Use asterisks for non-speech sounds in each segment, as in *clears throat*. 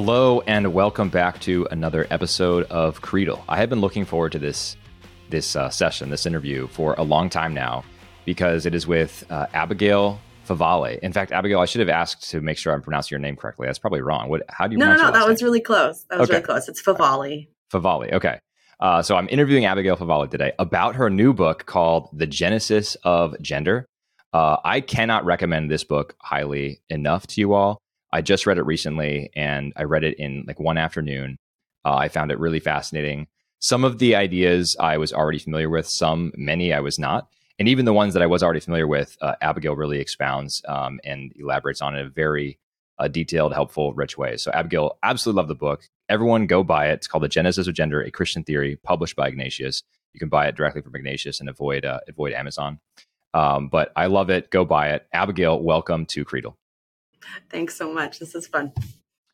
Hello and welcome back to another episode of Creedle. I have been looking forward to this this uh, session, this interview, for a long time now because it is with uh, Abigail Favale. In fact, Abigail, I should have asked to make sure I'm pronouncing your name correctly. That's probably wrong. What? How do you? No, no, no. That name? was really close. That was okay. really close. It's Favale. Favale. Okay. Uh, so I'm interviewing Abigail Favale today about her new book called "The Genesis of Gender." Uh, I cannot recommend this book highly enough to you all. I just read it recently and I read it in like one afternoon. Uh, I found it really fascinating. Some of the ideas I was already familiar with, some, many I was not. And even the ones that I was already familiar with, uh, Abigail really expounds um, and elaborates on in a very uh, detailed, helpful, rich way. So, Abigail, absolutely love the book. Everyone go buy it. It's called The Genesis of Gender, a Christian Theory, published by Ignatius. You can buy it directly from Ignatius and avoid uh, avoid Amazon. Um, but I love it. Go buy it. Abigail, welcome to Creedle. Thanks so much. This is fun.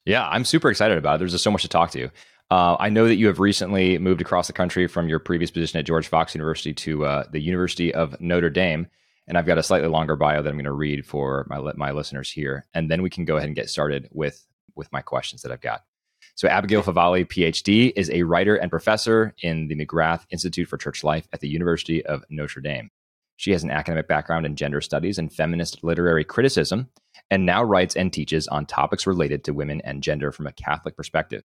Yeah, I'm super excited about it. There's just so much to talk to. Uh, I know that you have recently moved across the country from your previous position at George Fox University to uh, the University of Notre Dame. And I've got a slightly longer bio that I'm going to read for my, my listeners here. And then we can go ahead and get started with, with my questions that I've got. So, Abigail Favale, PhD, is a writer and professor in the McGrath Institute for Church Life at the University of Notre Dame. She has an academic background in gender studies and feminist literary criticism, and now writes and teaches on topics related to women and gender from a Catholic perspective.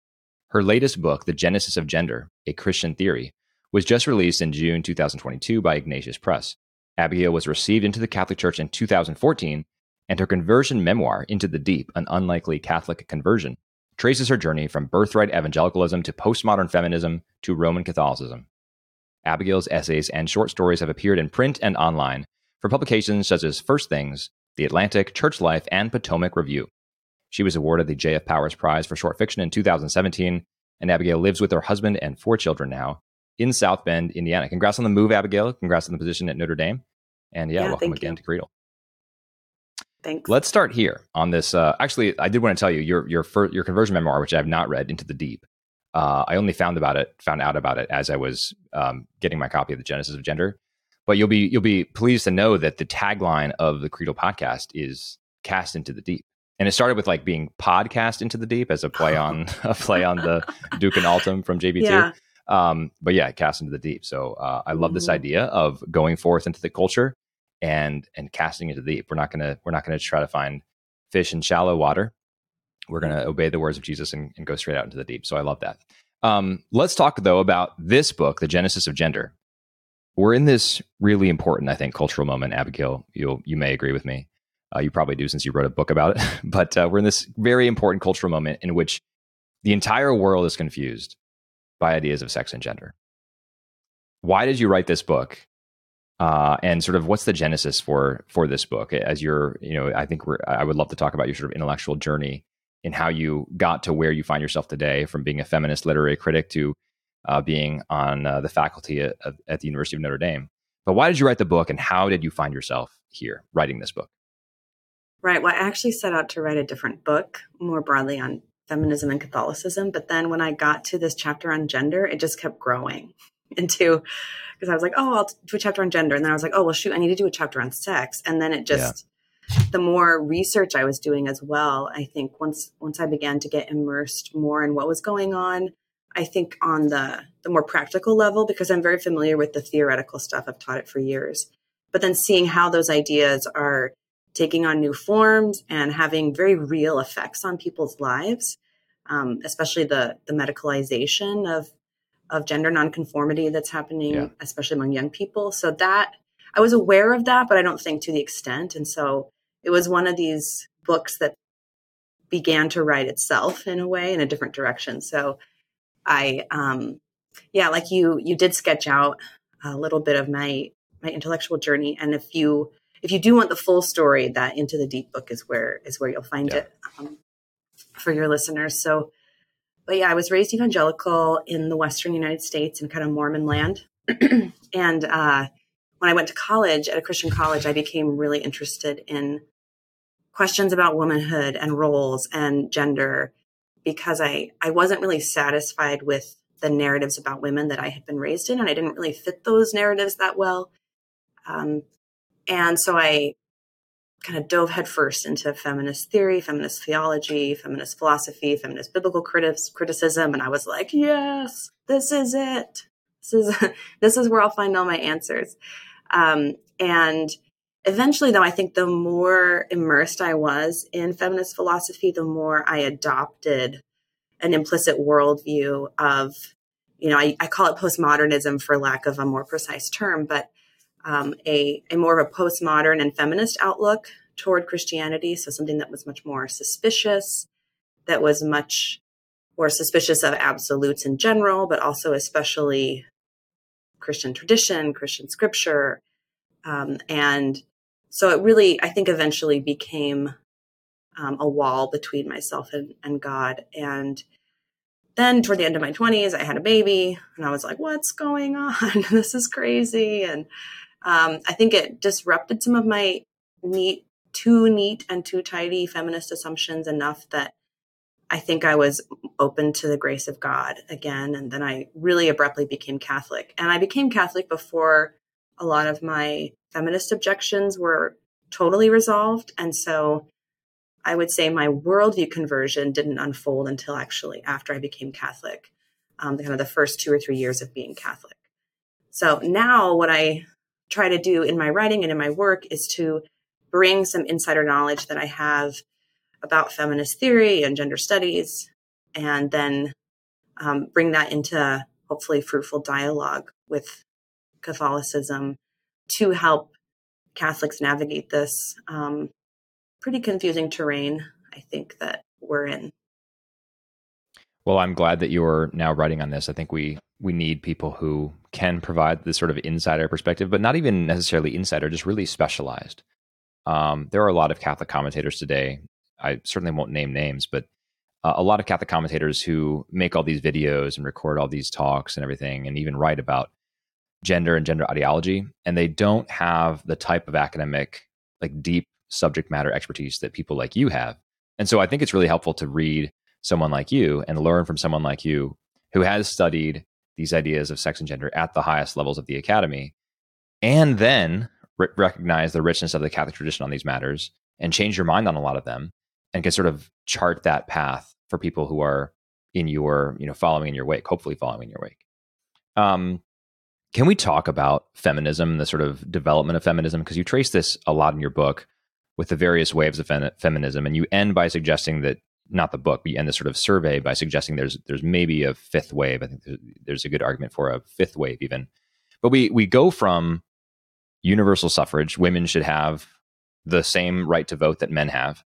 Her latest book, The Genesis of Gender A Christian Theory, was just released in June 2022 by Ignatius Press. Abigail was received into the Catholic Church in 2014, and her conversion memoir, Into the Deep An Unlikely Catholic Conversion, traces her journey from birthright evangelicalism to postmodern feminism to Roman Catholicism. Abigail's essays and short stories have appeared in print and online for publications such as First Things, The Atlantic, Church Life, and Potomac Review. She was awarded the J.F. Powers Prize for short fiction in 2017, and Abigail lives with her husband and four children now in South Bend, Indiana. Congrats on the move, Abigail. Congrats on the position at Notre Dame. And yeah, yeah welcome again you. to Creedle. Thanks. Let's start here on this. Uh, actually, I did want to tell you your your first, your conversion memoir, which I have not read, Into the Deep. Uh, I only found about it, found out about it as I was um, getting my copy of the Genesis of Gender. But you'll be you'll be pleased to know that the tagline of the Creedle podcast is "Cast into the Deep," and it started with like being podcast into the deep as a play on *laughs* a play on the Duc in Altum from JP2. Yeah. Um, but yeah, cast into the deep. So uh, I love mm-hmm. this idea of going forth into the culture and and casting into the deep. We're not gonna we're not gonna try to find fish in shallow water we're going to obey the words of Jesus and, and, go straight out into the deep. So I love that. Um, let's talk though about this book, The Genesis of Gender. We're in this really important, I think, cultural moment. Abigail, you you may agree with me. Uh, you probably do since you wrote a book about it. *laughs* but uh, we're in this very important cultural moment in which the entire world is confused by ideas of sex and gender. Why did you write this book? Uh, and sort of what's the genesis for for this book? As you're, you know, I think I would love to talk about your sort of intellectual journey in how you got to where you find yourself today from being a feminist literary critic to uh, being on uh, the faculty at, at, the University of Notre Dame. But why did you write the book and how did you find yourself here writing this book? Right. Well, I actually set out to write a different book more broadly on feminism and Catholicism. But then when I got to this chapter on gender, it just kept growing *laughs* into because I was like, oh, I'll do a chapter on gender. And then I was like, oh, well, shoot, I need to do a chapter on sex. And then it just the more research I was doing as well, I think once once I began to get immersed more in what was going on, I think on the the more practical level because I'm very familiar with the theoretical stuff. I've taught it for years. But then seeing how those ideas are taking on new forms and having very real effects on people's lives, um, especially the the medicalization of of gender nonconformity that's happening, yeah. especially among young people. So that I was aware of that, but I don't think to the extent. And so it was one of these books that began to write itself in a way in a different direction. So I, um, yeah, like you, you did sketch out a little bit of my my intellectual journey, and if you if you do want the full story, that Into the Deep book is where is where you'll find yeah. it um, for your listeners. So, but yeah, I was raised evangelical in the Western United States in kind of Mormon land, *clears throat* and uh, when I went to college at a Christian college, I became really interested in questions about womanhood and roles and gender because I, I wasn't really satisfied with the narratives about women that I had been raised in, and I didn't really fit those narratives that well. Um, and so I kind of dove headfirst into feminist theory, feminist theology, feminist philosophy, feminist biblical criticism, and I was like, yes, this is it. This is *laughs* this is where I'll find all my answers. Um, and eventually, though, I think the more immersed I was in feminist philosophy, the more I adopted an implicit worldview of, you know, I, I call it postmodernism for lack of a more precise term, but um, a, a more of a postmodern and feminist outlook toward Christianity. So something that was much more suspicious, that was much more suspicious of absolutes in general, but also especially Christian tradition, Christian scripture. Um, and so it really, I think, eventually became um, a wall between myself and, and God. And then toward the end of my 20s, I had a baby and I was like, what's going on? *laughs* this is crazy. And um, I think it disrupted some of my neat, too neat and too tidy feminist assumptions enough that I think I was open to the grace of God again. And then I really abruptly became Catholic. And I became Catholic before a lot of my feminist objections were totally resolved. And so I would say my worldview conversion didn't unfold until actually after I became Catholic, um, kind of the first two or three years of being Catholic. So now what I try to do in my writing and in my work is to bring some insider knowledge that I have about feminist theory and gender studies, and then um, bring that into hopefully fruitful dialogue with Catholicism to help Catholics navigate this um, pretty confusing terrain, I think, that we're in. Well, I'm glad that you're now writing on this. I think we we need people who can provide this sort of insider perspective, but not even necessarily insider, just really specialized. Um, there are a lot of Catholic commentators today. I certainly won't name names, but uh, a lot of Catholic commentators who make all these videos and record all these talks and everything, and even write about gender and gender ideology, and they don't have the type of academic, like deep subject matter expertise that people like you have. And so I think it's really helpful to read someone like you and learn from someone like you who has studied these ideas of sex and gender at the highest levels of the academy and then recognize the richness of the Catholic tradition on these matters and change your mind on a lot of them and can sort of chart that path for people who are in your, you know, following in your wake, hopefully following in your wake. Um, can we talk about feminism, the sort of development of feminism? Because you trace this a lot in your book with the various waves of fem- feminism, and you end by suggesting that not the book, but you end the sort of survey by suggesting there's there's maybe a fifth wave. I think there's a good argument for a fifth wave even. But we we go from universal suffrage, women should have the same right to vote that men have,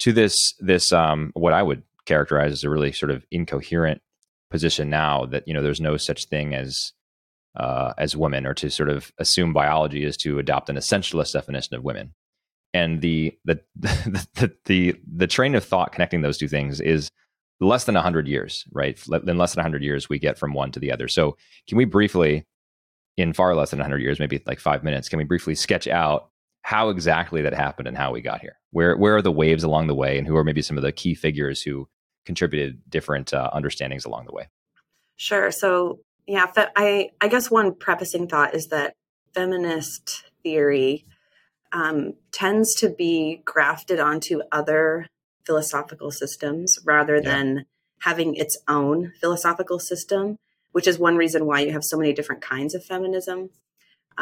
to this this um, what I would characterize as a really sort of incoherent position now that you know there's no such thing as uh, as women, or to sort of assume biology is to adopt an essentialist definition of women. And the the the *laughs* the, the, the train of thought connecting those two things is less than 100 years, right? In less than 100 years, we get from one to the other. So, can we briefly, in far less than 100 years, maybe like five minutes, can we briefly sketch out how exactly that happened and how we got here? Where where are the waves along the way, and who are maybe some of the key figures who contributed different uh, understandings along the way? Sure. So yeah, fe- I I guess one prefacing thought is that feminist theory um, tends to be grafted onto other philosophical systems rather yeah. than having its own philosophical system, which is one reason why you have so many different kinds of feminism.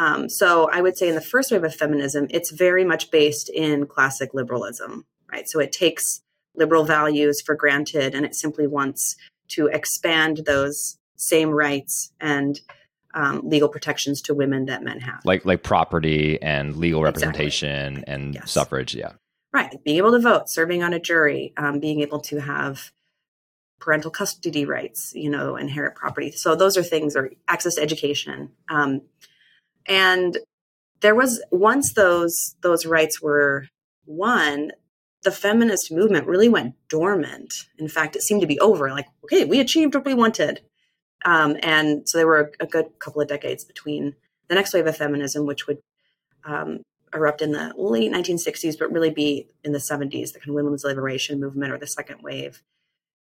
Um, so I would say in the first wave of feminism, it's very much based in classic liberalism, right? So it takes liberal values for granted and it simply wants to expand those same rights and um, legal protections to women that men have, like like property and legal representation exactly. and yes. suffrage. Yeah, right. Being able to vote, serving on a jury, um, being able to have parental custody rights, you know, inherit property. So those are things, or access to education. Um, and there was once those those rights were won, the feminist movement really went dormant. In fact, it seemed to be over. Like, okay, we achieved what we wanted. Um, and so there were a, a, good couple of decades between the next wave of feminism, which would um, erupt in the late 1960s, but really be in the 70s, the kind of women's liberation movement or the second wave.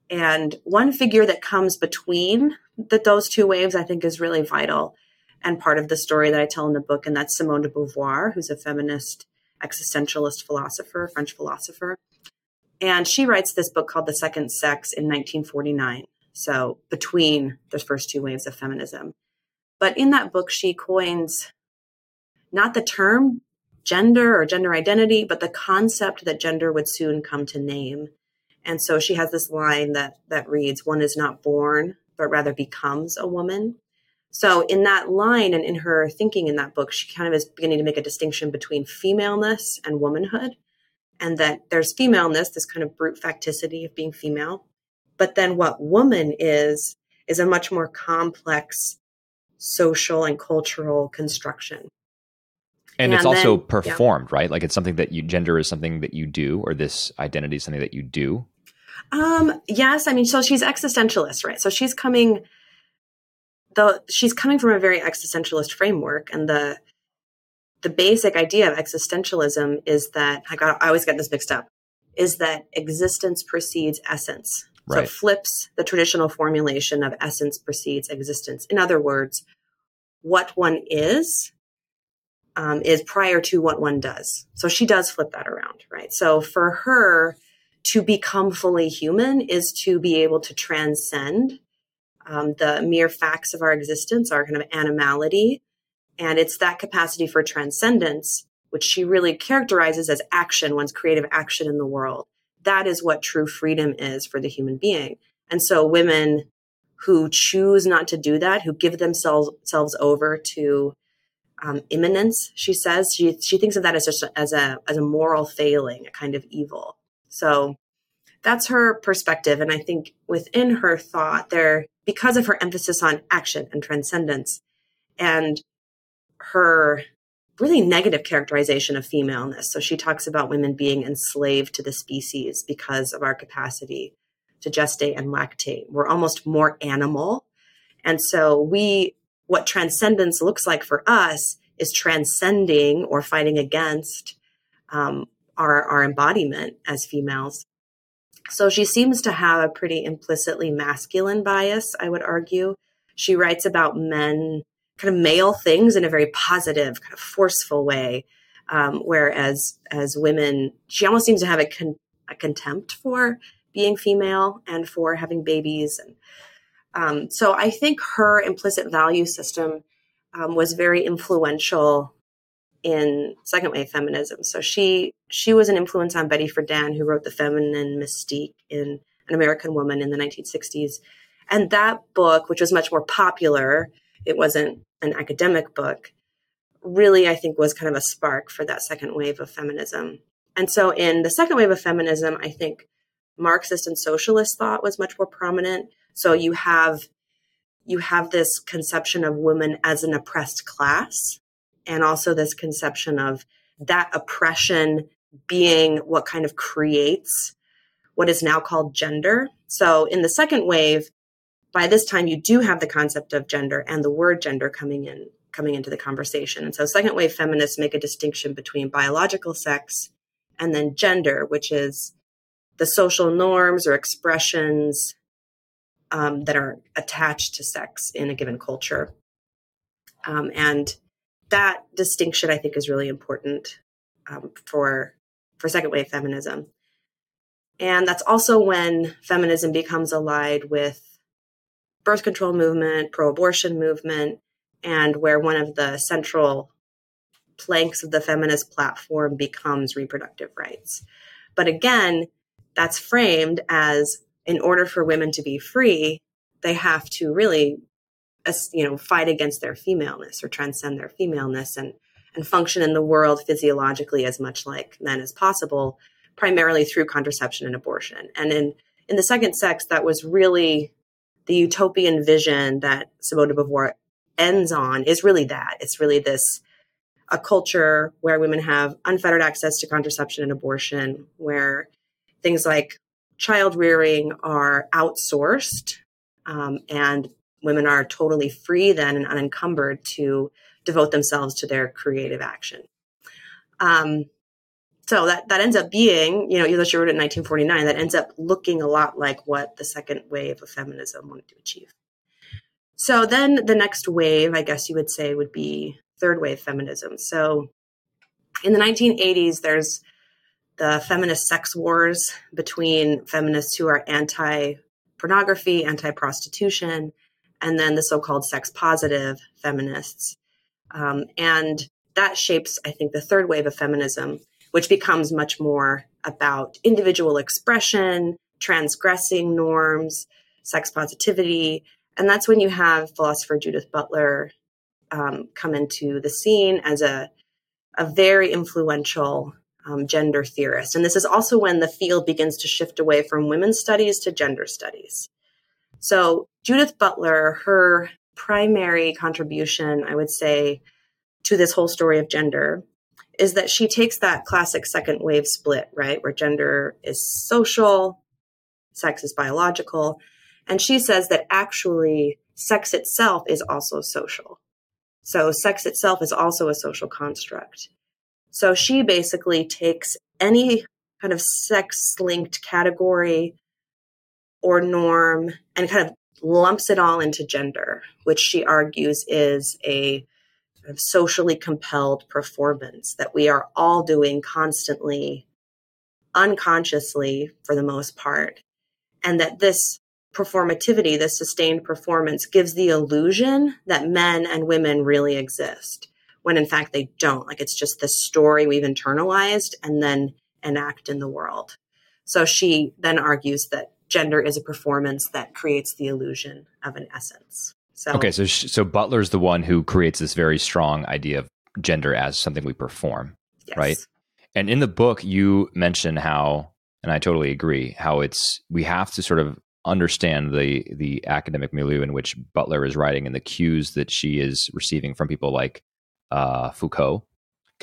And one figure that comes between the, those two waves, I think, is really vital and part of the story that I tell in the book, and that's Simone de Beauvoir, who's a feminist existentialist philosopher, French philosopher. And she writes this book called The Second Sex in 1949. So between the first two waves of feminism. But in that book, she coins not the term gender or gender identity, but the concept that gender would soon come to name. And so she has this line that that reads, "One is not born, but rather becomes a woman." So in that line and in her thinking in that book, she kind of is beginning to make a distinction between femaleness and womanhood, and that there's femaleness, this kind of brute facticity of being female, but then what woman is is a much more complex social and cultural construction. And, and it's also performed, yeah. right? Like it's something that you gender is something that you do, or this identity is something that you do. Um, yes, I mean, so she's existentialist, right? So she's coming the she's coming from a very existentialist framework, and the the basic idea of existentialism is that I got I always get this mixed up, is that existence precedes essence. Right. So it flips the traditional formulation of essence precedes existence. In other words, what one is um, is prior to what one does. So she does flip that around, right? So for her, to become fully human is to be able to transcend um, the mere facts of our existence, our kind of animality. And it's that capacity for transcendence, which she really characterizes as action, one's creative action in the world. That is what true freedom is for the human being. And so women who choose not to do that, who give themselves, themselves over to um, immanence. She says she she thinks of that as just a, as a as a moral failing, a kind of evil. So that's her perspective, and I think within her thought there, because of her emphasis on action and transcendence, and her really negative characterization of femaleness. So she talks about women being enslaved to the species because of our capacity to gestate and lactate. We're almost more animal. And so we what transcendence looks like for us is transcending or fighting against um, our, our embodiment as females. So she seems to have a pretty implicitly masculine bias, I would argue. She writes about men, kind of male things in a very positive, kind of forceful way. Um, whereas as women, she almost seems to have a, con- a contempt for being female and for having babies and um, so I think her implicit value system um, was very influential in second wave feminism. So she she was an influence on Betty Friedan, who wrote The Feminine Mystique in An American Woman in the 1960s. And that book, which was much more popular, it wasn't an academic book, really, I think, was kind of a spark for that second wave of feminism. And so in the second wave of feminism, I think Marxist and socialist thought was much more prominent. So you have you have this conception of women as an oppressed class and also this conception of that oppression being what kind of creates what is now called gender. So in the second wave, by this time you do have the concept of gender and the word gender coming in coming into the conversation. And so second wave feminists make a distinction between biological sex and then gender, which is the social norms or expressions um, that are attached to sex in a given culture. Um, and that distinction, I think, is really important um, for for second wave feminism. And that's also when feminism becomes allied with birth control movement, pro-abortion movement, and where one of the central planks of the feminist platform becomes reproductive rights. But again, that's framed as in order for women to be free, they have to really, you know, fight against their femaleness or transcend their femaleness and and function in the world physiologically as much like men as possible, primarily through contraception and abortion. And in in the second sex, that was really the utopian vision that Simone de Beauvoir ends on is really that. It's really this a culture where women have unfettered access to contraception and abortion, where things like child rearing are outsourced um, and women are totally free then and unencumbered to devote themselves to their creative action. Um, so that, that ends up being, you know, Eula wrote it in 1949, that ends up looking a lot like what the second wave of feminism wanted to achieve. So then the next wave, I guess you would say, would be third wave feminism. So in the 1980s, there's the feminist sex wars between feminists who are anti pornography, anti prostitution, and then the so called sex positive feminists. Um, and that shapes, I think, the third wave of feminism, which becomes much more about individual expression, transgressing norms, sex positivity. And that's when you have philosopher Judith Butler um, come into the scene as a, a very influential um, gender theorist. And this is also when the field begins to shift away from women's studies to gender studies. So, Judith Butler, her primary contribution, I would say, to this whole story of gender is that she takes that classic second wave split, right, where gender is social, sex is biological. And she says that actually sex itself is also social. So sex itself is also a social construct. So she basically takes any kind of sex linked category or norm and kind of lumps it all into gender, which she argues is a socially compelled performance that we are all doing constantly, unconsciously for the most part. And that this performativity, this sustained performance, gives the illusion that men and women really exist, when in fact they don't. Like it's just the story we've internalized and then enact in the world. So she then argues that gender is a performance that creates the illusion of an essence. So okay, so so Butler's the one who creates this very strong idea of gender as something we perform, yes. right? And in the book, you mention how, and I totally agree, how it's we have to sort of understand the the academic milieu in which Butler is writing and the cues that she is receiving from people like uh, Foucault.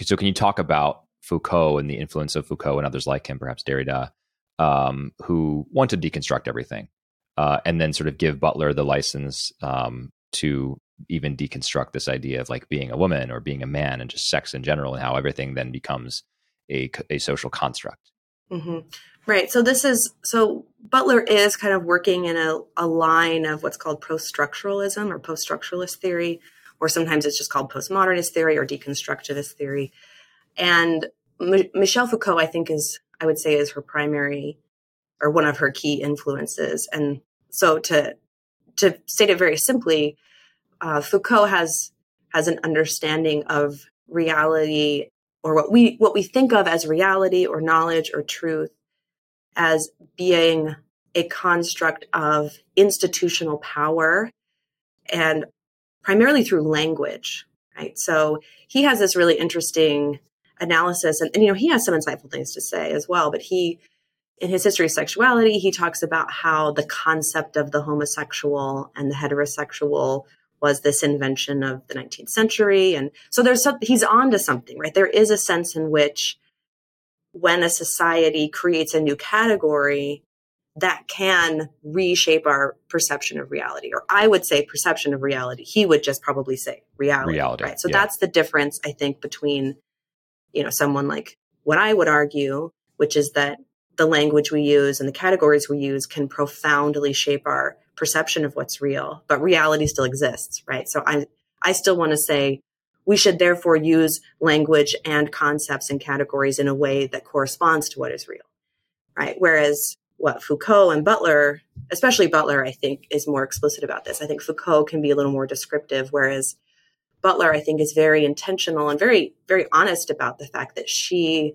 So, can you talk about Foucault and the influence of Foucault and others like him, perhaps Derrida, um, who want to deconstruct everything? uh, and then sort of give Butler the license um, to even deconstruct this idea of like being a woman or being a man and just sex in general and how everything then becomes a, a social construct. Mm-hmm. Right. So this is so Butler is kind of working in a, a line of what's called post structuralism or post structuralist theory, or sometimes it's just called postmodernist theory or deconstructivist theory. And M- Michel Foucault, I think, is I would say is her primary or one of her key influences. And so to to state it very simply, uh, Foucault has has an understanding of reality or what we what we think of as reality or knowledge or truth as being a construct of institutional power and primarily through language right so he has this really interesting analysis and, and you know he has some insightful things to say as well but he in his history of sexuality, he talks about how the concept of the homosexual and the heterosexual was this invention of the 19th century. And so there's some, he's on to something, right? There is a sense in which when a society creates a new category, that can reshape our perception of reality. Or I would say perception of reality. He would just probably say reality. Reality. Right. So yeah. that's the difference, I think, between, you know, someone like what I would argue, which is that the language we use and the categories we use can profoundly shape our perception of what's real, but reality still exists, right? So I, I still want to say we should therefore use language and concepts and categories in a way that corresponds to what is real, right? Whereas what Foucault and Butler, especially Butler, I think is more explicit about this. I think Foucault can be a little more descriptive, whereas Butler, I think, is very intentional and very, very honest about the fact that she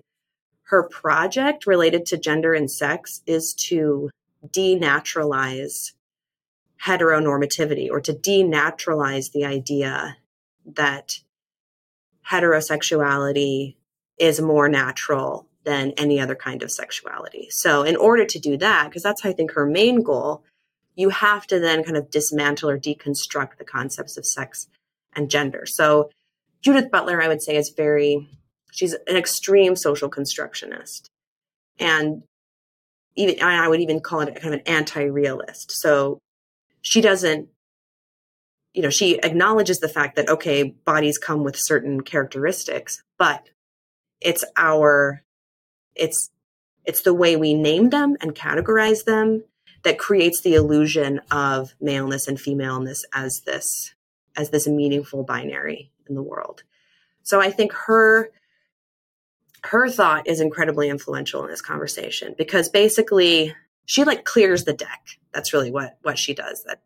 her project related to gender and sex is to denaturalize heteronormativity or to denaturalize the idea that heterosexuality is more natural than any other kind of sexuality. So, in order to do that, because that's, I think, her main goal, you have to then kind of dismantle or deconstruct the concepts of sex and gender. So, Judith Butler, I would say, is very She's an extreme social constructionist. And even I would even call it kind of an anti-realist. So she doesn't, you know, she acknowledges the fact that okay, bodies come with certain characteristics, but it's our it's it's the way we name them and categorize them that creates the illusion of maleness and femaleness as this as this meaningful binary in the world. So I think her her thought is incredibly influential in this conversation because basically she like clears the deck. That's really what what she does. That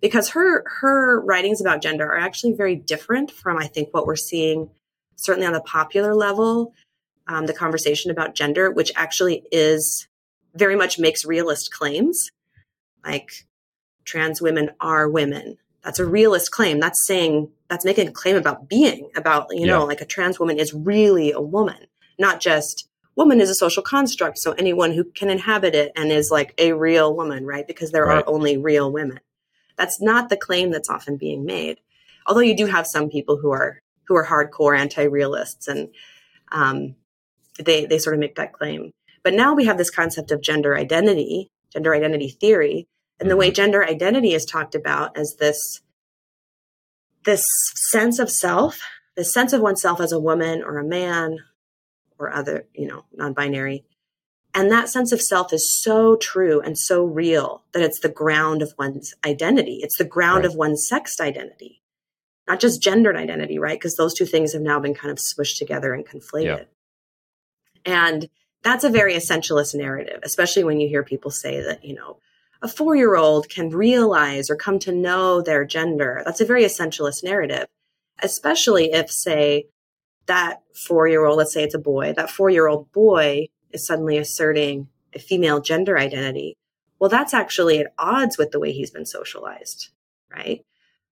because her her writings about gender are actually very different from I think what we're seeing certainly on the popular level. Um, the conversation about gender, which actually is very much makes realist claims, like trans women are women. That's a realist claim. That's saying that's making a claim about being, about you yeah. know, like a trans woman is really a woman, not just woman is a social construct. So anyone who can inhabit it and is like a real woman, right? Because there right. are only real women. That's not the claim that's often being made. Although you do have some people who are who are hardcore anti-realists and um, they they sort of make that claim. But now we have this concept of gender identity, gender identity theory, and the way mm-hmm. gender identity is talked about as this this sense of self, this sense of oneself as a woman or a man or other, you know, non-binary, and that sense of self is so true and so real that it's the ground of one's identity. It's the ground right. of one's sex identity, not just gendered identity, right? Because those two things have now been kind of smushed together and conflated. Yeah. And that's a very essentialist narrative, especially when you hear people say that, you know, a four year old can realize or come to know their gender. That's a very essentialist narrative, especially if, say, that four year old, let's say it's a boy, that four year old boy is suddenly asserting a female gender identity, well, that's actually at odds with the way he's been socialized, right?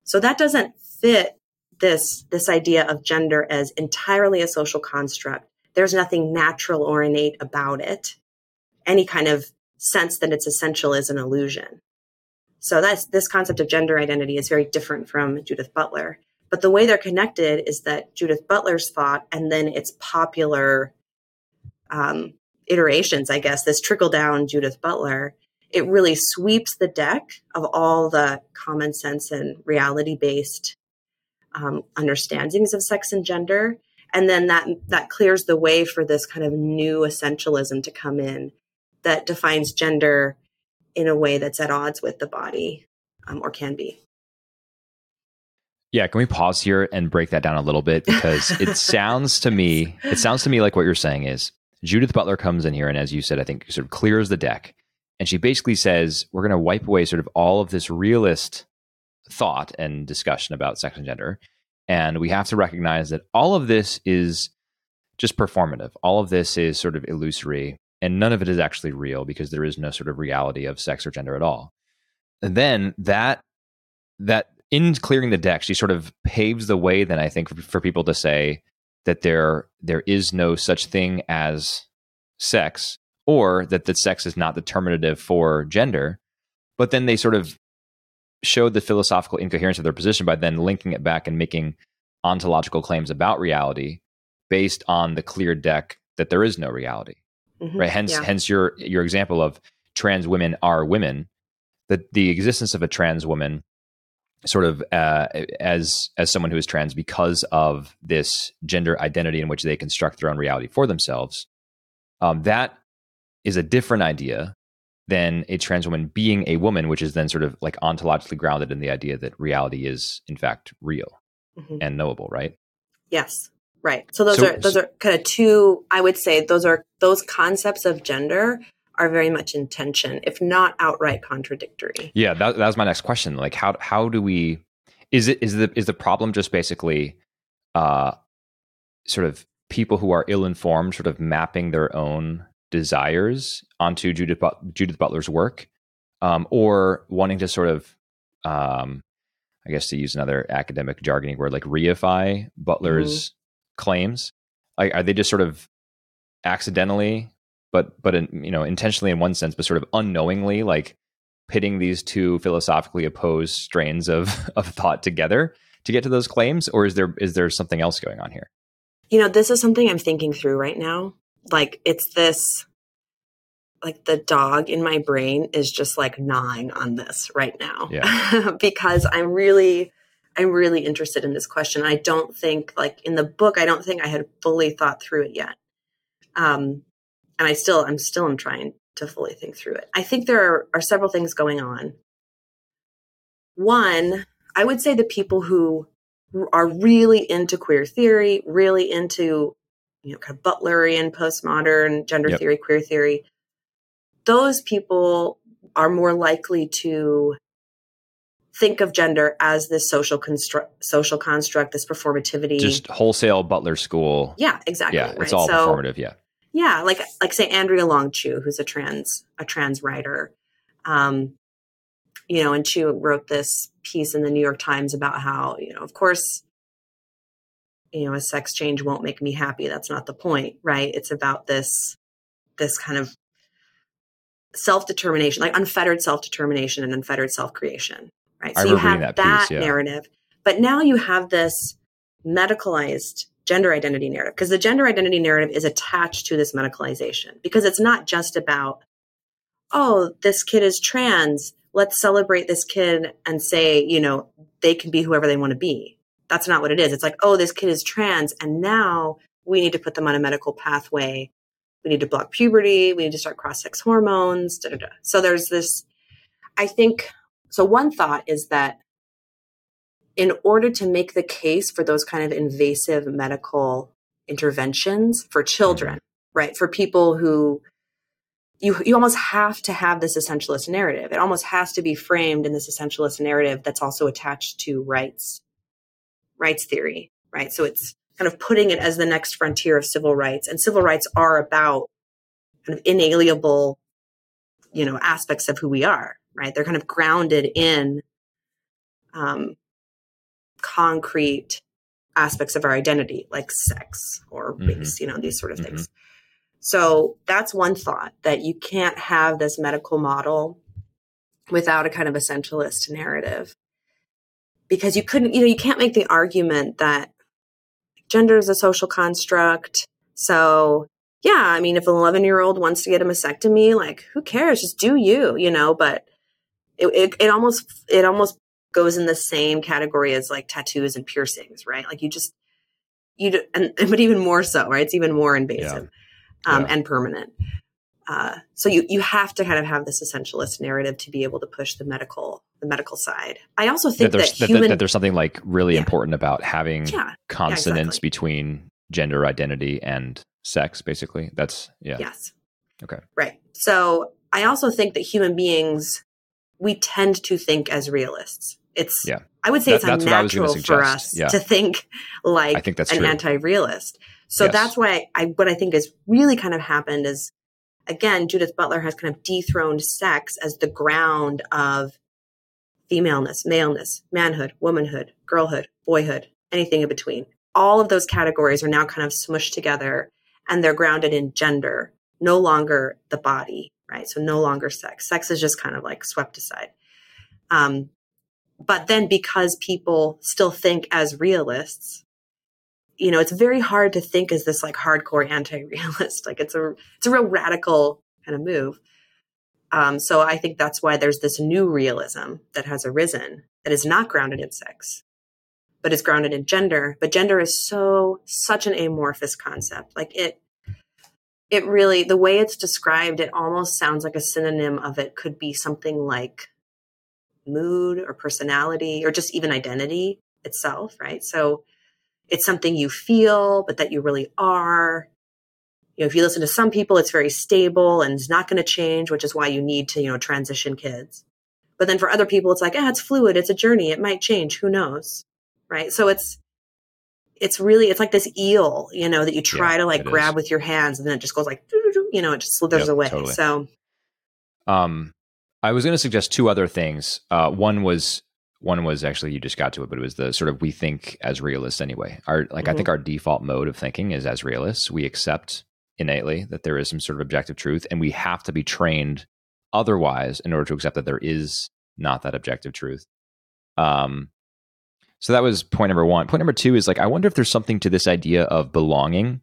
So that doesn't fit this, this idea of gender as entirely a social construct. There's nothing natural or innate about it. Any kind of sense that it's essential is an illusion. So that's this concept of gender identity is very different from Judith Butler. But the way they're connected is that Judith Butler's thought and then its popular um, iterations, I guess, this trickle down Judith Butler, it really sweeps the deck of all the common sense and reality based um, understandings of sex and gender. And then that, that clears the way for this kind of new essentialism to come in that defines gender in a way that's at odds with the body um, or can be. Yeah, can we pause here and break that down a little bit because *laughs* it sounds to me it sounds to me like what you're saying is Judith Butler comes in here and, as you said, I think sort of clears the deck. And she basically says, we're going to wipe away sort of all of this realist thought and discussion about sex and gender. And we have to recognize that all of this is just performative. All of this is sort of illusory. And none of it is actually real because there is no sort of reality of sex or gender at all. And then that, that in clearing the deck, she sort of paves the way, then I think, for, for people to say, that there there is no such thing as sex or that the sex is not determinative for gender but then they sort of showed the philosophical incoherence of their position by then linking it back and making ontological claims about reality based on the clear deck that there is no reality mm-hmm. right hence yeah. hence your your example of trans women are women that the existence of a trans woman sort of uh, as as someone who is trans because of this gender identity in which they construct their own reality for themselves um, that is a different idea than a trans woman being a woman which is then sort of like ontologically grounded in the idea that reality is in fact real mm-hmm. and knowable right yes right so those so, are those are kind of two i would say those are those concepts of gender are very much in tension, if not outright contradictory. Yeah, that, that was my next question. Like, how how do we? Is it is the is the problem just basically, uh, sort of people who are ill informed, sort of mapping their own desires onto Judith but- Judith Butler's work, um, or wanting to sort of, um, I guess to use another academic jargony word, like reify Butler's mm-hmm. Claims. Like, are they just sort of accidentally but but in, you know intentionally in one sense, but sort of unknowingly, like pitting these two philosophically opposed strains of *laughs* of thought together to get to those claims, or is there is there something else going on here? You know, this is something I'm thinking through right now. Like it's this like the dog in my brain is just like gnawing on this right now yeah. *laughs* because I'm really I'm really interested in this question. I don't think like in the book I don't think I had fully thought through it yet. Um and I still I'm still am trying to fully think through it. I think there are, are several things going on. One, I would say the people who are really into queer theory, really into you know, kind of Butlerian, postmodern, gender yep. theory, queer theory, those people are more likely to think of gender as this social construct, social construct, this performativity. Just wholesale Butler school. Yeah, exactly. Yeah, right? it's all so, performative. Yeah. Yeah, like like say Andrea Long Chu, who's a trans a trans writer. Um, you know, and Chu wrote this piece in the New York Times about how, you know, of course, you know, a sex change won't make me happy. That's not the point, right? It's about this this kind of self-determination, like unfettered self-determination and unfettered self-creation, right? So you have that, that piece, yeah. narrative. But now you have this medicalized gender identity narrative because the gender identity narrative is attached to this medicalization because it's not just about oh this kid is trans let's celebrate this kid and say you know they can be whoever they want to be that's not what it is it's like oh this kid is trans and now we need to put them on a medical pathway we need to block puberty we need to start cross-sex hormones da, da, da. so there's this i think so one thought is that in order to make the case for those kind of invasive medical interventions for children, mm-hmm. right? For people who you you almost have to have this essentialist narrative. It almost has to be framed in this essentialist narrative that's also attached to rights rights theory, right? So it's kind of putting it as the next frontier of civil rights, and civil rights are about kind of inalienable, you know, aspects of who we are, right? They're kind of grounded in um, concrete aspects of our identity, like sex or mm-hmm. race, mm-hmm. you know, these sort of things. Mm-hmm. So that's one thought that you can't have this medical model without a kind of essentialist narrative. Because you couldn't, you know, you can't make the argument that gender is a social construct. So, yeah, I mean, if an 11 year old wants to get a mastectomy, like, who cares? Just do you, you know, but it, it, it almost, it almost goes in the same category as like tattoos and piercings, right? Like you just you do, and but even more so, right? It's even more invasive yeah. Um, yeah. and permanent. Uh, so you you have to kind of have this essentialist narrative to be able to push the medical the medical side. I also think that, that, human, that, that there's something like really yeah. important about having consonance exactly. between gender identity and sex. Basically, that's yeah. Yes. Okay. Right. So I also think that human beings we tend to think as realists. It's yeah. I would say that, it's unnatural for us yeah. to think like I think that's an anti-realist. So yes. that's why I, what I think has really kind of happened is again, Judith Butler has kind of dethroned sex as the ground of femaleness, maleness, manhood, womanhood, girlhood, boyhood, anything in between. All of those categories are now kind of smushed together and they're grounded in gender, no longer the body right? So no longer sex. Sex is just kind of like swept aside. Um, but then because people still think as realists, you know, it's very hard to think as this like hardcore *laughs* anti-realist. Like it's a it's a real radical kind of move. Um, so I think that's why there's this new realism that has arisen that is not grounded in sex, but is grounded in gender. But gender is so such an amorphous concept. Like it it really the way it's described it almost sounds like a synonym of it could be something like mood or personality or just even identity itself right? So it's something you feel but that you really are. You know if you listen to some people it's very stable and it's not going to change which is why you need to you know transition kids. But then for other people it's like ah it's fluid it's a journey it might change who knows? Right? So it's it's really it's like this eel, you know, that you try yeah, to like grab is. with your hands, and then it just goes like, you know, it just slithers yep, away. Totally. So, um, I was going to suggest two other things. Uh, one was one was actually you just got to it, but it was the sort of we think as realists anyway. Our like mm-hmm. I think our default mode of thinking is as realists. We accept innately that there is some sort of objective truth, and we have to be trained otherwise in order to accept that there is not that objective truth. Um, so that was point number one. Point number two is like, I wonder if there's something to this idea of belonging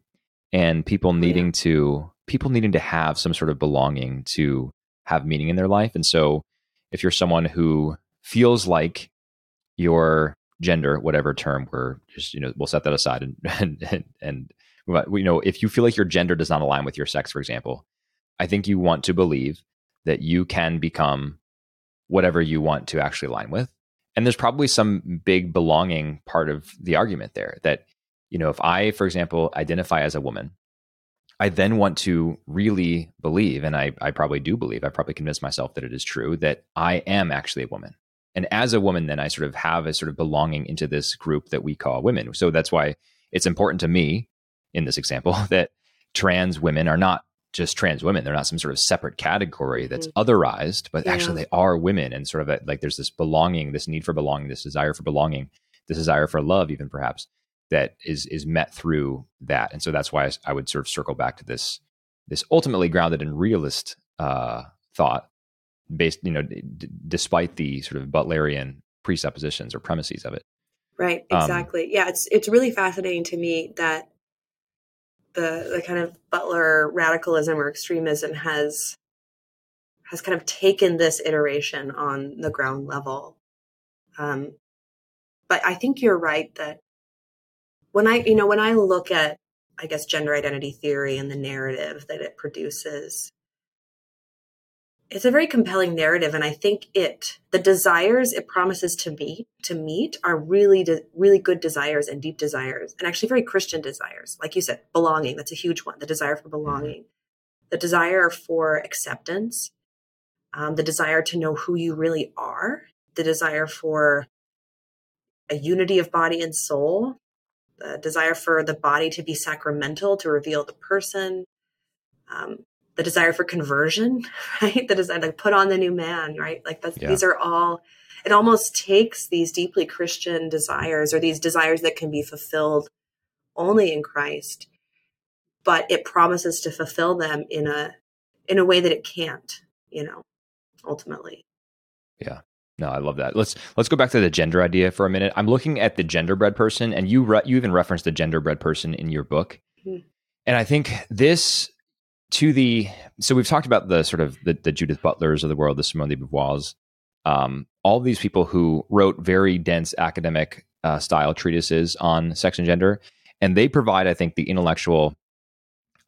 and people oh, needing yeah. to people needing to have some sort of belonging to have meaning in their life. And so if you're someone who feels like your gender, whatever term we're just, you know, we'll set that aside and, *laughs* and, and, and you know, if you feel like your gender does not align with your sex, for example, I think you want to believe that you can become whatever you want to actually align with and there's probably some big belonging part of the argument there that you know, if I, for example, identify as a woman, I then want to really believe, and I, I probably do believe, I probably convince myself that it is true, that I am actually a woman. And as a woman, then I sort of have a sort of belonging into this group that we call women. So that's why it's important to me in this example *laughs* that trans women are not just trans women. They're not some sort of separate category that's mm-hmm. otherized, but yeah. actually they are women and sort of a, like there's this belonging, this need for belonging, this desire for belonging, this desire for love, even perhaps that is is met through that. And so that's why I, I would sort of circle back to this this ultimately grounded in realist uh, thought, based you know, d- despite the sort of Butlerian presuppositions or premises of it. Right. Um, exactly. Um, yeah. It's it's really fascinating to me that the the kind of Butler radicalism or extremism has has kind of taken this iteration on the ground level. Um, but I think you're right that when I, you know, when I look at, I guess, gender identity theory and the narrative that it produces, it's a very compelling narrative. And I think it, the desires it promises to meet, to meet are really, de- really good desires and deep desires and actually very Christian desires. Like you said, belonging, that's a huge one. The desire for belonging, mm-hmm. the desire for acceptance, um, the desire to know who you really are, the desire for a unity of body and soul, the desire for the body to be sacramental, to reveal the person, um, the desire for conversion, *laughs* right? The desire to put on the new man, right? Like yeah. these are all, it almost takes these deeply Christian desires or these desires that can be fulfilled only in Christ, but it promises to fulfill them in a, in a way that it can't, you know, ultimately. Yeah. No, I love that. Let's let's go back to the gender idea for a minute. I'm looking at the genderbread person, and you re- you even referenced the genderbread person in your book, mm-hmm. and I think this to the so we've talked about the sort of the, the Judith Butlers of the world, the Simone de Beauvoir's, um, all these people who wrote very dense academic uh, style treatises on sex and gender, and they provide, I think, the intellectual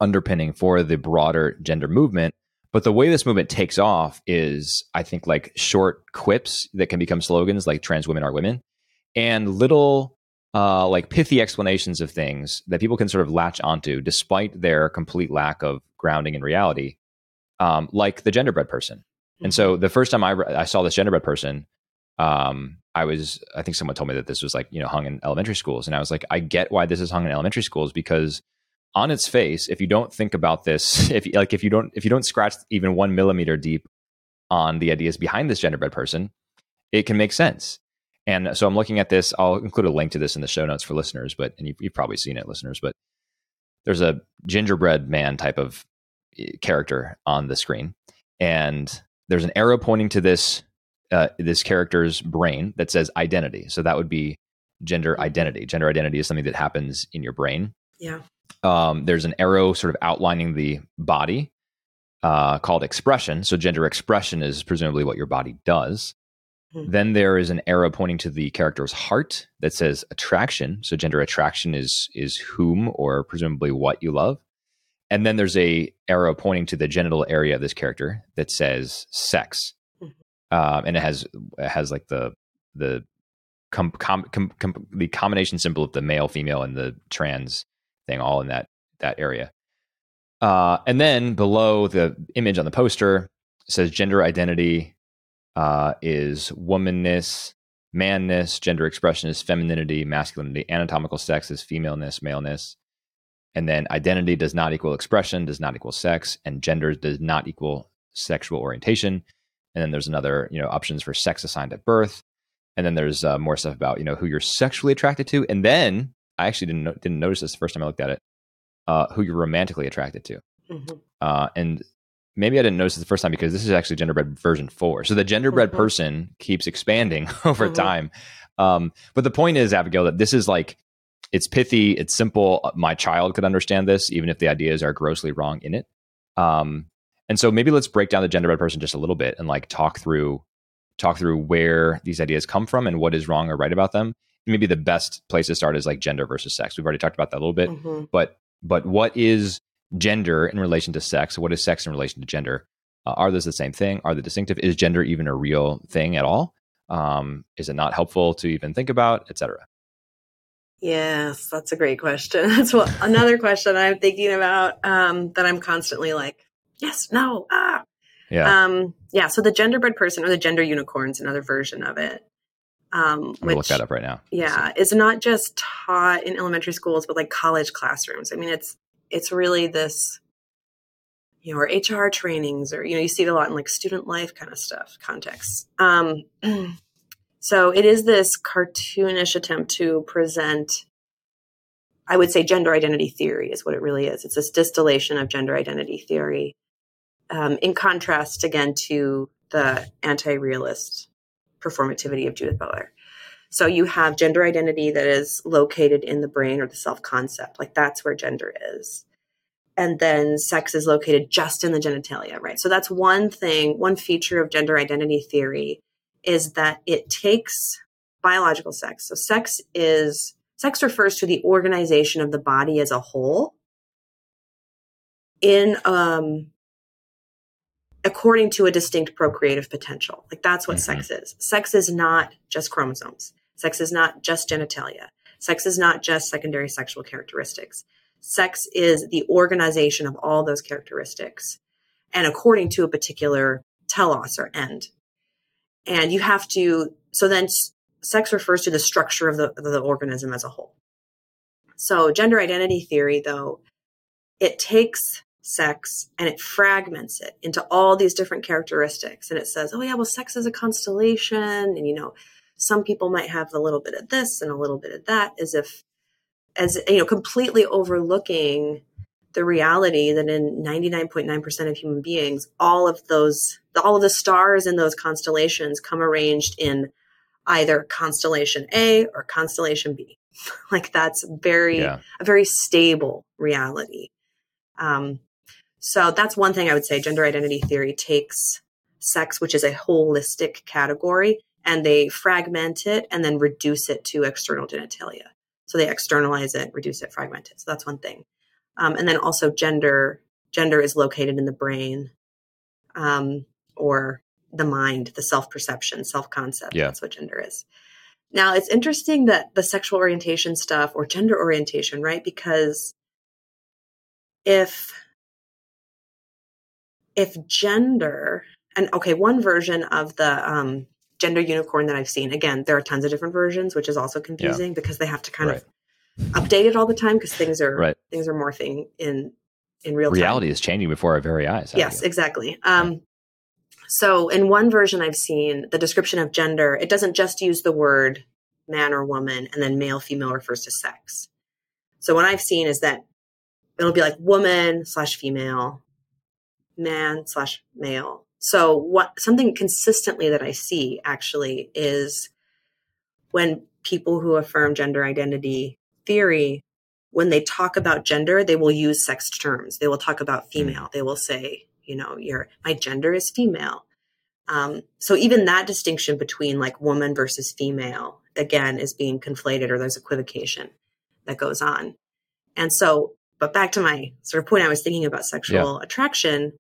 underpinning for the broader gender movement. But the way this movement takes off is, I think, like short quips that can become slogans, like "trans women are women," and little, uh, like pithy explanations of things that people can sort of latch onto, despite their complete lack of grounding in reality, um, like the genderbread person. Mm-hmm. And so, mm-hmm. the first time I, re- I saw this genderbread person, um, I was, I think someone told me that this was like, you know, hung in elementary schools, and I was like, I get why this is hung in elementary schools because on its face, if you don't think about this, *laughs* if like if you don't if you don't scratch even one millimeter deep on the ideas behind this genderbread person, it can make sense. And so I'm looking at this. I'll include a link to this in the show notes for listeners, but and you've, you've probably seen it, listeners. But there's a gingerbread man type of eh, character on the screen, and there's an arrow pointing to this uh, this character's brain that says identity. So that would be gender identity. Gender identity is something that happens in your brain. Yeah. Um, there's an arrow sort of outlining the body uh, called expression. So gender expression is presumably what your body does. Mm-hmm. Then there is an arrow pointing to the character's heart that says attraction. So gender attraction is is whom or presumably what you love. And then there's a arrow pointing to the genital area of this character that says sex, mm-hmm. um, and it has it has like the the com, com, com, the combination symbol of the male, female, and the trans thing all in that that area. Uh, and then below the image on the poster says gender identity uh, is womanness, manness, gender expression is femininity, masculinity, anatomical sex is femaleness, maleness. And then identity does not equal expression, does not equal sex, and gender does not equal sexual orientation. And then there's another, you know, options for sex assigned at birth. And then there's uh, more stuff about, you know, who you're sexually attracted to. And then I actually didn't didn't notice this the first time I looked at it. Uh, who you're romantically attracted to, mm-hmm. uh, and maybe I didn't notice it the first time because this is actually genderbread version four. So the genderbread mm-hmm. person keeps expanding *laughs* over mm-hmm. time. Um, but the point is, Abigail, that this is like it's pithy, it's simple. Uh, my child could understand this, even if the ideas are grossly wrong in it. Um, and so maybe let's break down the genderbread person just a little bit and like talk through talk through where these ideas come from and what is wrong or right about them maybe the best place to start is like gender versus sex. We've already talked about that a little bit, mm-hmm. but but what is gender in relation to sex? What is sex in relation to gender? Uh, are those the same thing? Are they distinctive? Is gender even a real thing at all? Um, is it not helpful to even think about, etc.? Yes, that's a great question. *laughs* That's what another question I'm thinking about um, that I'm constantly like, yes, no, ah. Yeah. Um, yeah. So the genderbread person or the gender unicorns, another version of it. Um, I'm look that up right now. Yeah, it's not just taught in elementary schools, but like college classrooms. I mean, it's it's really this, you know, or HR trainings, or you know, you see it a lot in like student life kind of stuff contexts. Um, *clears throat* So it is this cartoonish attempt to present, I would say, gender identity theory is what it really is. It's this distillation of gender identity theory, um, in contrast again to the anti-realist performativity of Judith Butler. So you have gender identity that is located in the brain or the self-concept, like that's where gender is. And then sex is located just in the genitalia, right? So that's one thing, one feature of gender identity theory is that it takes biological sex. So sex is sex refers to the organization of the body as a whole in um according to a distinct procreative potential. Like that's what mm-hmm. sex is. Sex is not just chromosomes. Sex is not just genitalia. Sex is not just secondary sexual characteristics. Sex is the organization of all those characteristics and according to a particular telos or end and you have to so then sex refers to the structure of the, of the organism as a whole so gender identity theory though it takes sex and it fragments it into all these different characteristics and it says oh yeah well sex is a constellation and you know some people might have a little bit of this and a little bit of that as if as you know completely overlooking the reality that in 99.9% of human beings, all of those, all of the stars in those constellations come arranged in either constellation A or constellation B. *laughs* like that's very, yeah. a very stable reality. Um, so that's one thing I would say. Gender identity theory takes sex, which is a holistic category, and they fragment it and then reduce it to external genitalia. So they externalize it, reduce it, fragment it. So that's one thing. Um, and then also gender, gender is located in the brain um, or the mind, the self perception, self concept. Yeah. That's what gender is. Now, it's interesting that the sexual orientation stuff or gender orientation, right? Because if if gender and okay, one version of the um, gender unicorn that I've seen, again, there are tons of different versions, which is also confusing yeah. because they have to kind right. of it all the time because things are right. things are morphing in in real time. Reality is changing before our very eyes. Yes, exactly. Um, so in one version I've seen, the description of gender, it doesn't just use the word man or woman and then male, female refers to sex. So what I've seen is that it'll be like woman slash female, man slash male. So what something consistently that I see actually is when people who affirm gender identity theory, when they talk about gender, they will use sex terms. They will talk about hmm. female. They will say, you know, your my gender is female. Um, so even that distinction between like woman versus female again is being conflated, or there's equivocation that goes on. And so, but back to my sort of point, I was thinking about sexual yeah. attraction.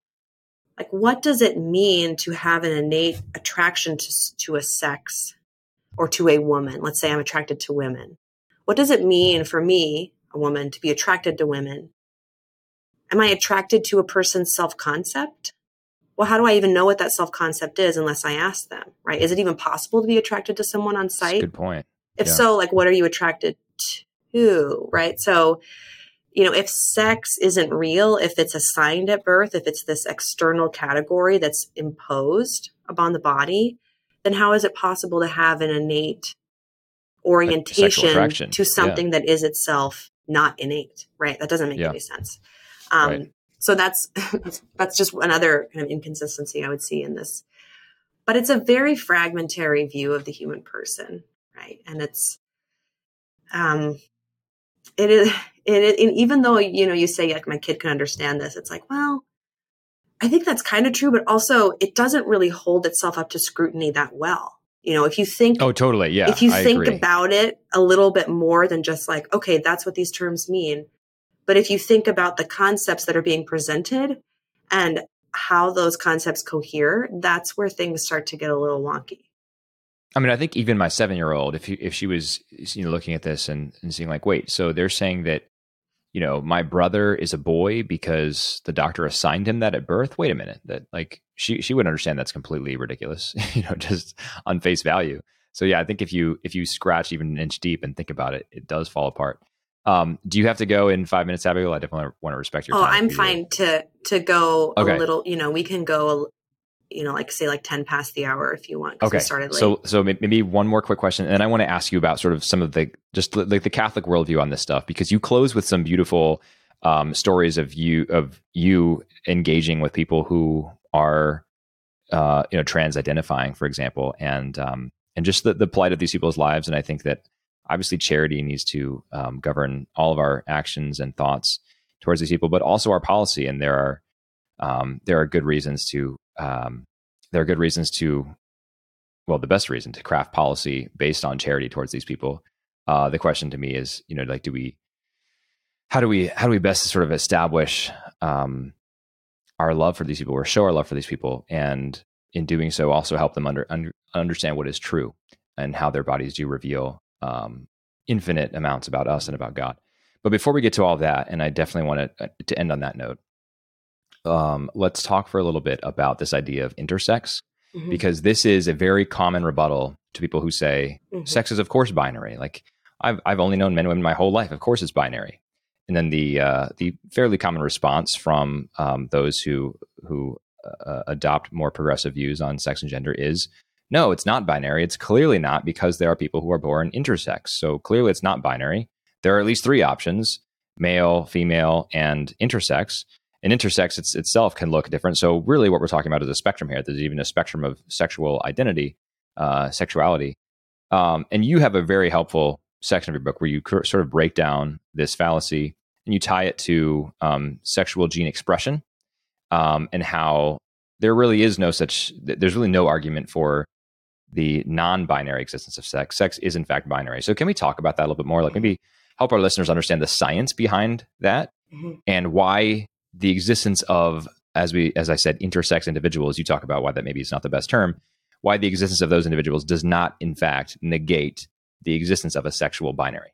Like, what does it mean to have an innate attraction to to a sex or to a woman? Let's say I'm attracted to women what does it mean for me, a woman, to be attracted to women? Am I attracted to a person's self concept? Well, how do I even know what that self concept is unless I ask them, right? Is it even possible to be attracted to someone on sight? good point. If yeah. so, like, what are you attracted to, right? So, you know, if sex isn't real, if it's assigned at birth, if it's this external category that's imposed upon the body, then how is it possible to have an innate orientation to something yeah. that is itself not innate, right? That doesn't make yeah. any sense. Um, right. So that's, *laughs* that's just another kind of inconsistency I would see in this. But it's a very fragmentary view of the human person, right? And it's, um, it is, it is, even though you know you say like my kid can understand this, it's like, well, I think that's kind of true, but also it doesn't really hold itself up to scrutiny that well you know, if you think, oh, totally, yeah. If you I think agree. about it a little bit more than just like, okay, that's what these terms mean. But if you think about the concepts that are being presented and how those concepts cohere, that's where things start to get a little wonky. I mean, I think even my seven year old, if if she was you know looking at this and, and seeing like, wait, so they're saying that you know my brother is a boy because the doctor assigned him that at birth. Wait a minute, that like she she would understand that's completely ridiculous, *laughs* you know, just on face value. So yeah, I think if you if you scratch even an inch deep and think about it, it does fall apart. Um, do you have to go in five minutes, Abigail? I definitely want to respect your oh. I'm fine to to go Okay. a little. You know, we can go. You know, like say like ten past the hour if you want. Okay. we started late. So, so maybe one more quick question, and then I want to ask you about sort of some of the just like the Catholic worldview on this stuff because you close with some beautiful um, stories of you of you engaging with people who are uh, you know trans identifying, for example, and um, and just the, the plight of these people's lives. And I think that obviously charity needs to um, govern all of our actions and thoughts towards these people, but also our policy. And there are um, there are good reasons to um, there are good reasons to well the best reason to craft policy based on charity towards these people. Uh, the question to me is, you know, like, do we how do we how do we best sort of establish um, our love for these people or show our love for these people and in doing so also help them under, under understand what is true and how their bodies do reveal um, infinite amounts about us and about god but before we get to all that and i definitely want to, to end on that note um, let's talk for a little bit about this idea of intersex Mhm. because this is a very common rebuttal to people who say Mhm. sex is of course binary like i've, I've only known men and women my whole life of course it's binary and then the uh, the fairly common response from um, those who who uh, adopt more progressive views on sex and gender is no, it's not binary. It's clearly not because there are people who are born intersex. So clearly, it's not binary. There are at least three options: male, female, and intersex. And intersex it's, itself can look different. So really, what we're talking about is a spectrum here. There's even a spectrum of sexual identity, uh, sexuality. Um, and you have a very helpful section of your book where you cur- sort of break down this fallacy and you tie it to um, sexual gene expression um, and how there really is no such th- there's really no argument for the non-binary existence of sex sex is in fact binary so can we talk about that a little bit more like maybe help our listeners understand the science behind that Mhm. and why the existence of as we as i said intersex individuals you talk about why that maybe is not the best term why the existence of those individuals does not in fact negate the existence of a sexual binary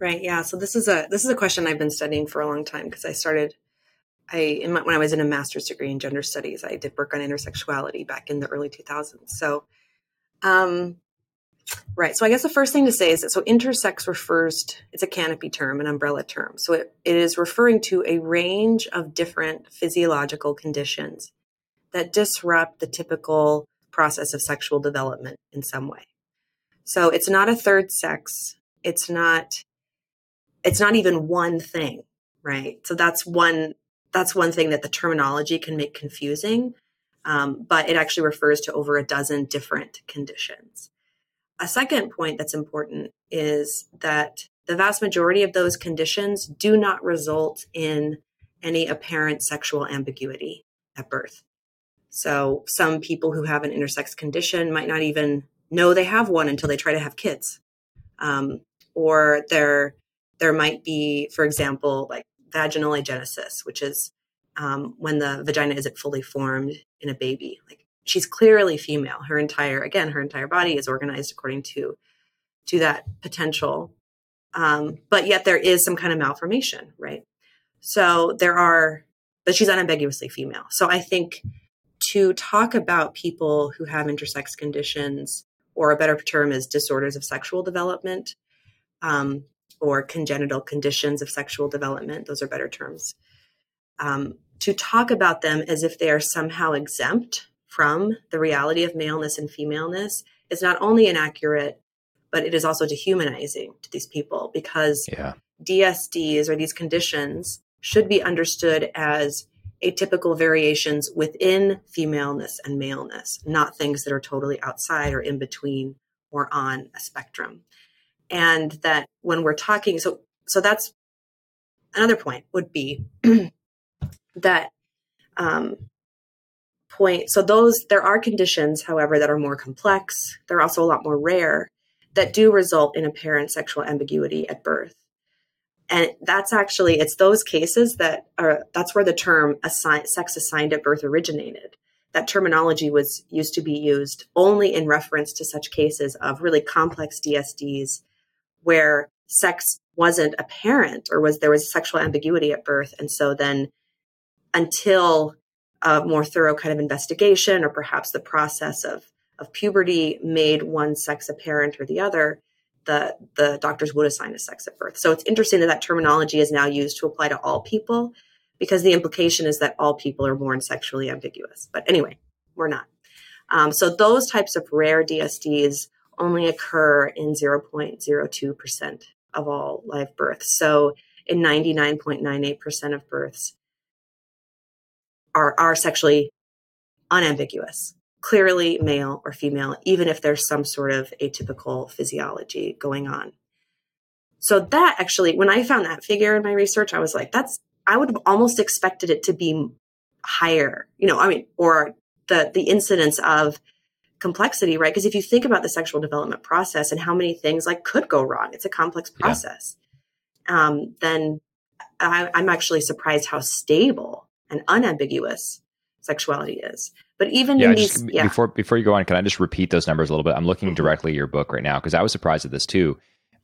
Right. Yeah. So this is a this is a question I've been studying for a long time because I started I my, when I was in a master's degree in gender studies, I did work on intersexuality back in the early 2000s. So, um, right. So I guess the first thing to say is that so intersex refers to, it's a canopy term, an umbrella term. So it, it is referring to a range of different physiological conditions that disrupt the typical process of sexual development in some way. So it's not a third sex. It's not it's not even one thing right so that's one that's one thing that the terminology can make confusing um, but it actually refers to over a dozen different conditions a second point that's important is that the vast majority of those conditions do not result in any apparent sexual ambiguity at birth so some people who have an intersex condition might not even know they have one until they try to have kids um, or they're there might be, for example, like vaginal agenesis, which is um, when the vagina isn't fully formed in a baby. Like she's clearly female. Her entire, again, her entire body is organized according to to that potential, um, but yet there is some kind of malformation, right? So there are, but she's unambiguously female. So I think to talk about people who have intersex conditions, or a better term is disorders of sexual development. Um, or congenital conditions of sexual development. Those are better terms. Um, to talk about them as if they are somehow exempt from the reality of maleness and femaleness is not only inaccurate, but it is also dehumanizing to these people because yeah. DSDs or these conditions should be understood as atypical variations within femaleness and maleness, not things that are totally outside or in between or on a spectrum. And that when we're talking so so that's another point would be *clears throat* that um, point so those there are conditions however that are more complex. They're also a lot more rare that do result in apparent sexual ambiguity at birth. And that's actually it's those cases that are that's where the term sex assigned at birth originated. That terminology was used to be used only in reference to such cases of really complex DSDs where sex wasn't apparent or was there was sexual ambiguity at birth. And so then until a more thorough kind of investigation or perhaps the process of of puberty made one sex apparent or the other the the doctors would assign a sex at birth. So it's interesting that that terminology is now used to apply to all people because the implication is that all people are born sexually ambiguous. But anyway we're not. Um, so those types of rare dsds only occur in 0.02% of all live births. So in 99.98% of births are, are sexually unambiguous, clearly male or female, even if there's some sort of atypical physiology going on. So that actually, when I found that figure in my research, I was like, that's, I would have almost expected it to be higher, you know, I mean, or the, the incidence of complexity, right? Because if you think about the sexual development process and how many things like could go wrong, it's a complex process. Yeah. Um, then I, I'm actually surprised how stable and unambiguous sexuality is. But even yeah, in these, just, yeah. before before you go on, can I just repeat those numbers a little bit? I'm looking mm-hmm. directly at your book right now because I was surprised at this too.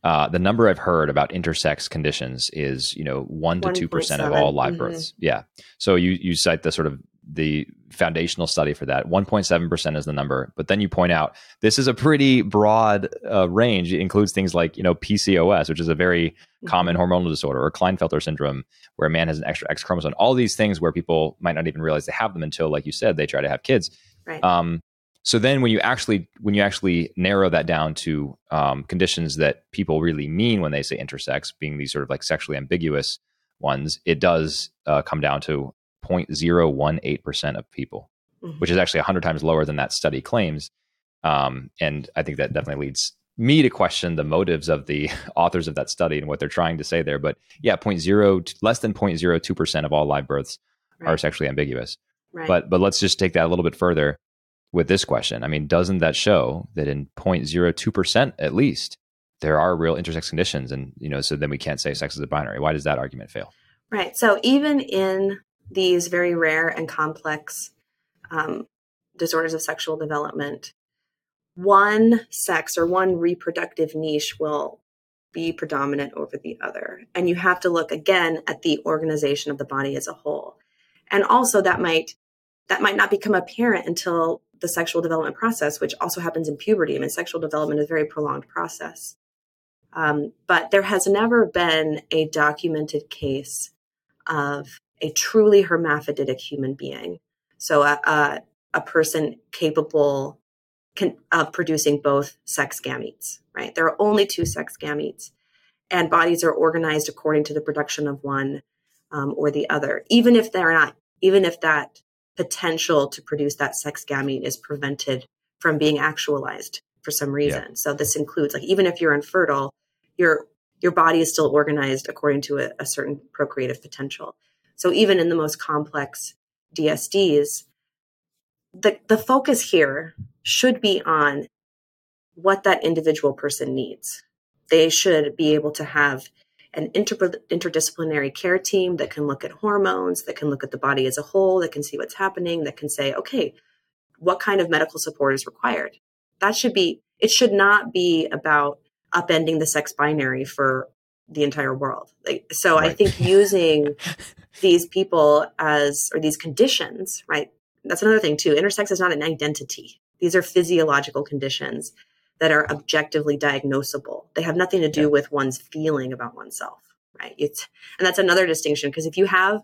Uh, the number I've heard about intersex conditions is, you know, one to two percent of all live mm-hmm. births. Yeah. So you you cite the sort of the foundational study for that. 1.7% is the number. But then you point out this is a pretty broad uh, range. It includes things like, you know, PCOS, which is a very mm-hmm. common hormonal disorder, or Klinefelter syndrome, where a man has an extra X chromosome. All these things where people might not even realize they have them until, like you said, they try to have kids. Right. Um, so then when you actually when you actually narrow that down to um, conditions that people really mean when they say intersex, being these sort of like sexually ambiguous ones, it does uh, come down to 0.018% of people, mm-hmm. which is actually 100 times lower than that study claims. Um, and I think that definitely leads me to question the motives of the *laughs* authors of that study and what they're trying to say there. But yeah, 0.0, less than 0.02% of all live births right. are sexually ambiguous. Right. But but let's just take that a little bit further with this question. I mean, doesn't that show that in 0.02% at least there are real intersex conditions and you know so then we can't say sex is a binary. Why does that argument fail? Right. So even in these very rare and complex um, disorders of sexual development, one sex or one reproductive niche will be predominant over the other. And you have to look again at the organization of the body as a whole. And also that might that might not become apparent until the sexual development process, which also happens in puberty. I mean, sexual development is a very prolonged process. Um, but there has never been a documented case of a truly hermaphroditic human being. So a, a, a person capable can, of producing both sex gametes, right? There are only two sex gametes, and bodies are organized according to the production of one um, or the other, even if they're not, even if that potential to produce that sex gamete is prevented from being actualized for some reason. Yeah. So this includes like even if you're infertile, your your body is still organized according to a, a certain procreative potential. So even in the most complex DSDs, the, the focus here should be on what that individual person needs. They should be able to have an inter- interdisciplinary care team that can look at hormones, that can look at the body as a whole, that can see what's happening, that can say, okay, what kind of medical support is required? That should be, it should not be about upending the sex binary for the entire world. Like, so right. I think using *laughs* these people as, or these conditions, right? That's another thing too. Intersex is not an identity. These are physiological conditions that are objectively diagnosable. They have nothing to do yeah. with one's feeling about oneself, right? It's, and that's another distinction because if you have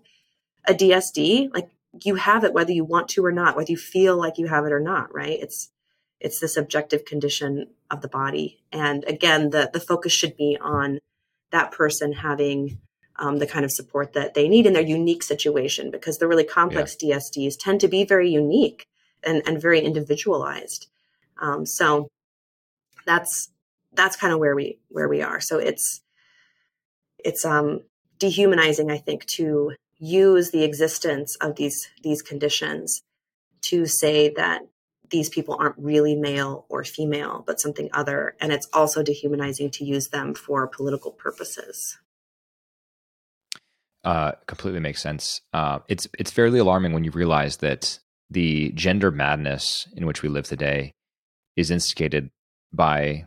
a DSD, like you have it whether you want to or not, whether you feel like you have it or not, right? It's, it's this objective condition of the body. And again, the, the focus should be on that person having um, the kind of support that they need in their unique situation because the really complex yeah. DSDs tend to be very unique and, and very individualized. Um, so that's that's kind of where we where we are. So it's it's um, dehumanizing, I think, to use the existence of these these conditions to say that these people aren't really male or female, but something other. And it's also dehumanizing to use them for political purposes. Uh, completely makes sense. Uh, it's it's fairly alarming when you realize that the gender madness in which we live today is instigated by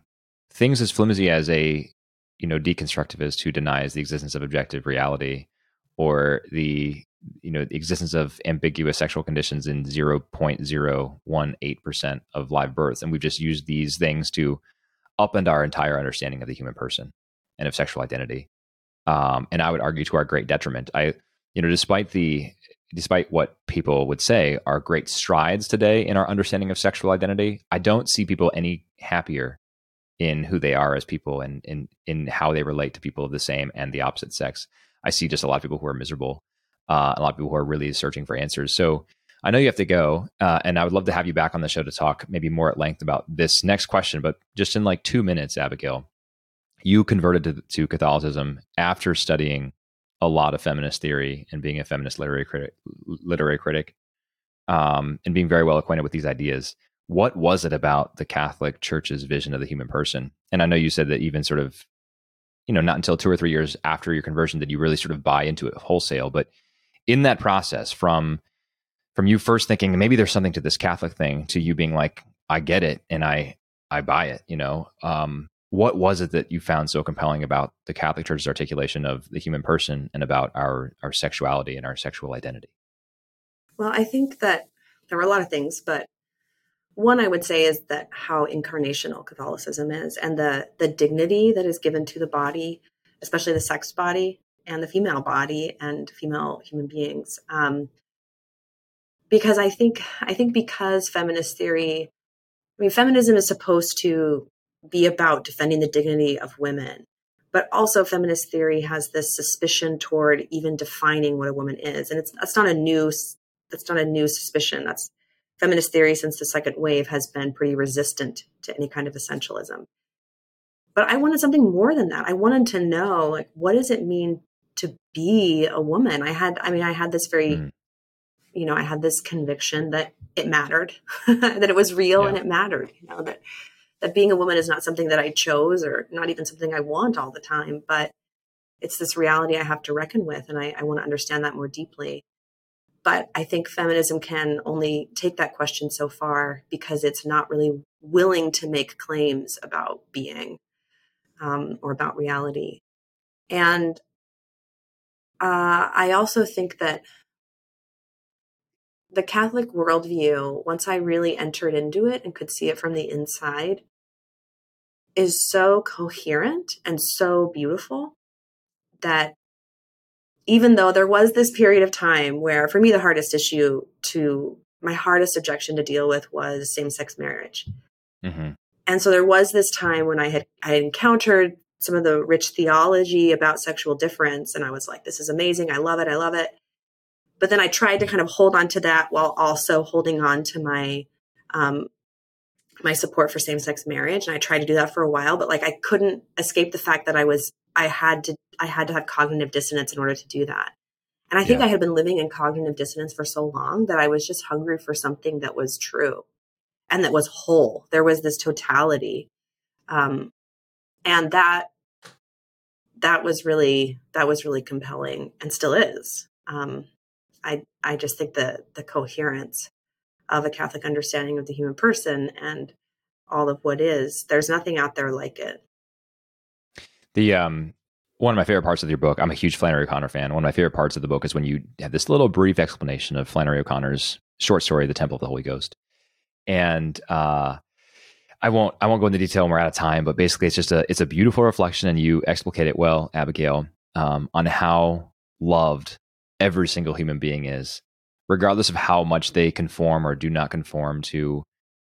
things as flimsy as a you know deconstructivist who denies the existence of objective reality or the you know the existence of ambiguous sexual conditions in 0.018% of live births. And we've just used these things to upend our entire understanding of the human person and of sexual identity. Um, and i would argue to our great detriment. I you know despite the despite what people would say are great strides today in our understanding of sexual identity i don't see people any happier in who they are as people and in in how they relate to people of the same and the opposite sex. I see just a lot of people who are miserable, uh, a lot of people who are really searching for answers. So I know you have to go, uh, and I would love to have you back on the show to talk maybe more at length about this next question. But just in like two minutes, Abigail, you converted to, to Catholicism after studying a lot of feminist theory and being a feminist literary critic, literary critic, um, and being very well acquainted with these ideas what was it about the Catholic Church's vision of the human person? And I know you said that even sort of, you know, not until two or three years after your conversion did you really sort of buy into it wholesale. But in that process, from from you first thinking maybe there's something to this Catholic thing to you being like, I get it and I I buy it, you know, um, what was it that you found so compelling about the Catholic Church's articulation of the human person and about our our sexuality and our sexual identity? Well, I think that there were a lot of things, but one I would say is that how incarnational Catholicism is and the the dignity that is given to the body, especially the sex body and the female body and female human beings. Um, because I think I think because feminist theory, I mean, feminism is supposed to be about defending the dignity of women, but also feminist theory has this suspicion toward even defining what a woman is, and it's that's not a new that's not a new suspicion. That's feminist theory since the second wave has been pretty resistant to any kind of essentialism. But I wanted something more than that. I wanted to know, like, what does it mean to be a woman? I had, I mean, I had this very, mm. you know, I had this conviction that it mattered, *laughs* that it was real yeah. and it mattered, you know, that, that being a woman is not something that I chose or not even something I want all the time, but it's this reality I have to reckon with. And I, I want to understand that more deeply. But I think feminism can only take that question so far because it's not really willing to make claims about being um, or about reality. And uh, I also think that the Catholic worldview, once I really entered into it and could see it from the inside, is so coherent and so beautiful that even though there was this period of time where for me the hardest issue to my hardest objection to deal with was same-sex marriage mm-hmm. and so there was this time when i had i had encountered some of the rich theology about sexual difference and i was like this is amazing i love it i love it but then i tried to kind of hold on to that while also holding on to my um, my support for same-sex marriage and i tried to do that for a while but like i couldn't escape the fact that i was i had to I had to have cognitive dissonance in order to do that. And I think yeah. I had been living in cognitive dissonance for so long that I was just hungry for something that was true and that was whole. There was this totality. Um, and that that was really that was really compelling and still is. Um, I I just think the the coherence of a Catholic understanding of the human person and all of what is, there's nothing out there like it. The um one of my favorite parts of your book, I'm a huge Flannery O'Connor fan. One of my favorite parts of the book is when you have this little brief explanation of Flannery O'Connor's short story, The Temple of the Holy Ghost. And uh, I won't I won't go into detail when we're out of time, but basically it's just a it's a beautiful reflection and you explicate it well, Abigail, um, on how loved every single human being is, regardless of how much they conform or do not conform to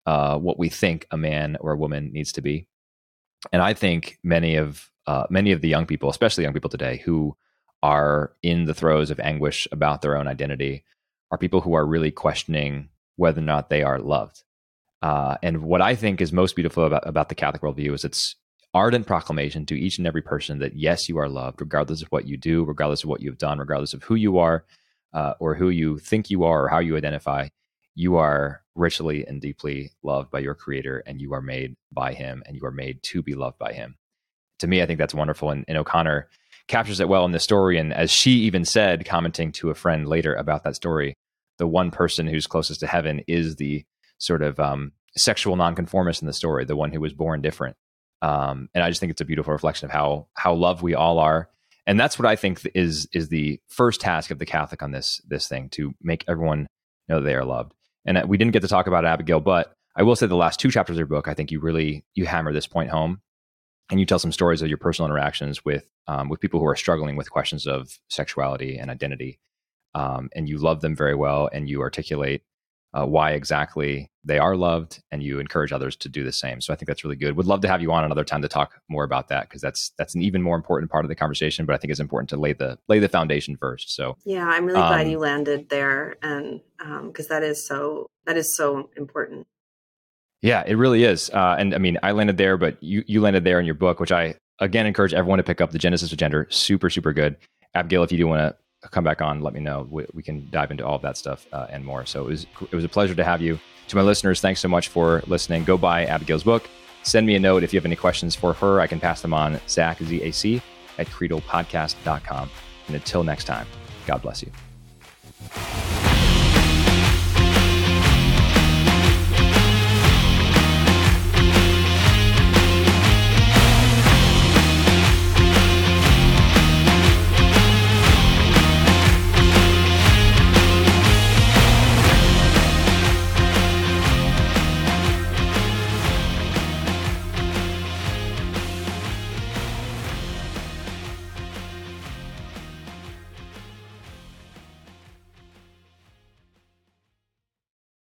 uh, what we think a man or a woman needs to be. And I think many of uh, many of the young people, especially young people today, who are in the throes of anguish about their own identity, are people who are really questioning whether or not they are loved. Uh, and what I think is most beautiful about, about the Catholic worldview is its ardent proclamation to each and every person that yes, you are loved, regardless of what you do, regardless of what you've done, regardless of who you are, uh, or who you think you are, or how you identify. You are richly and deeply loved by your Creator, and you are made by Him, and you are made to be loved by Him to me, I think that's wonderful. And, and O'Connor captures it well in the story. And as she even said, commenting to a friend later about that story, the one person who's closest to heaven is the sort of um, sexual nonconformist in the story, the one who was born different. Um, and I just think it's a beautiful reflection of how how loved we all are, and that's what I think is is the first task of the Catholic on this this thing to make everyone know they are loved. And uh, we didn't get to talk about Abigail, but I will say the last two chapters of your book, I think you really you hammer this point home, and you tell some stories of your personal interactions with um, with people who are struggling with questions of sexuality and identity, um, and you love them very well, and you articulate uh, why exactly they are loved and you encourage others to do the same. So i think that's really good. Would love to have you on another time to talk more about that because that's that's an even more important part of the conversation but i think it's important to lay the lay the foundation first. So yeah i'm really um, glad you landed there and because um, that is so that is so important. Yeah it really is. Uh, and i mean i landed there but you you landed there in your book which i again encourage everyone to pick up the genesis of gender. Super super good. Abigail if you do want to come back on, let me know. We, we can dive into all of that stuff uh, and more. So it was it was a pleasure to have you. To my listeners, thanks so much for listening. Go buy Abigail's book. Send me a note if you have any questions for her. I can pass them on. Zac Z A C at credopodcast.com. And until next time, God bless you.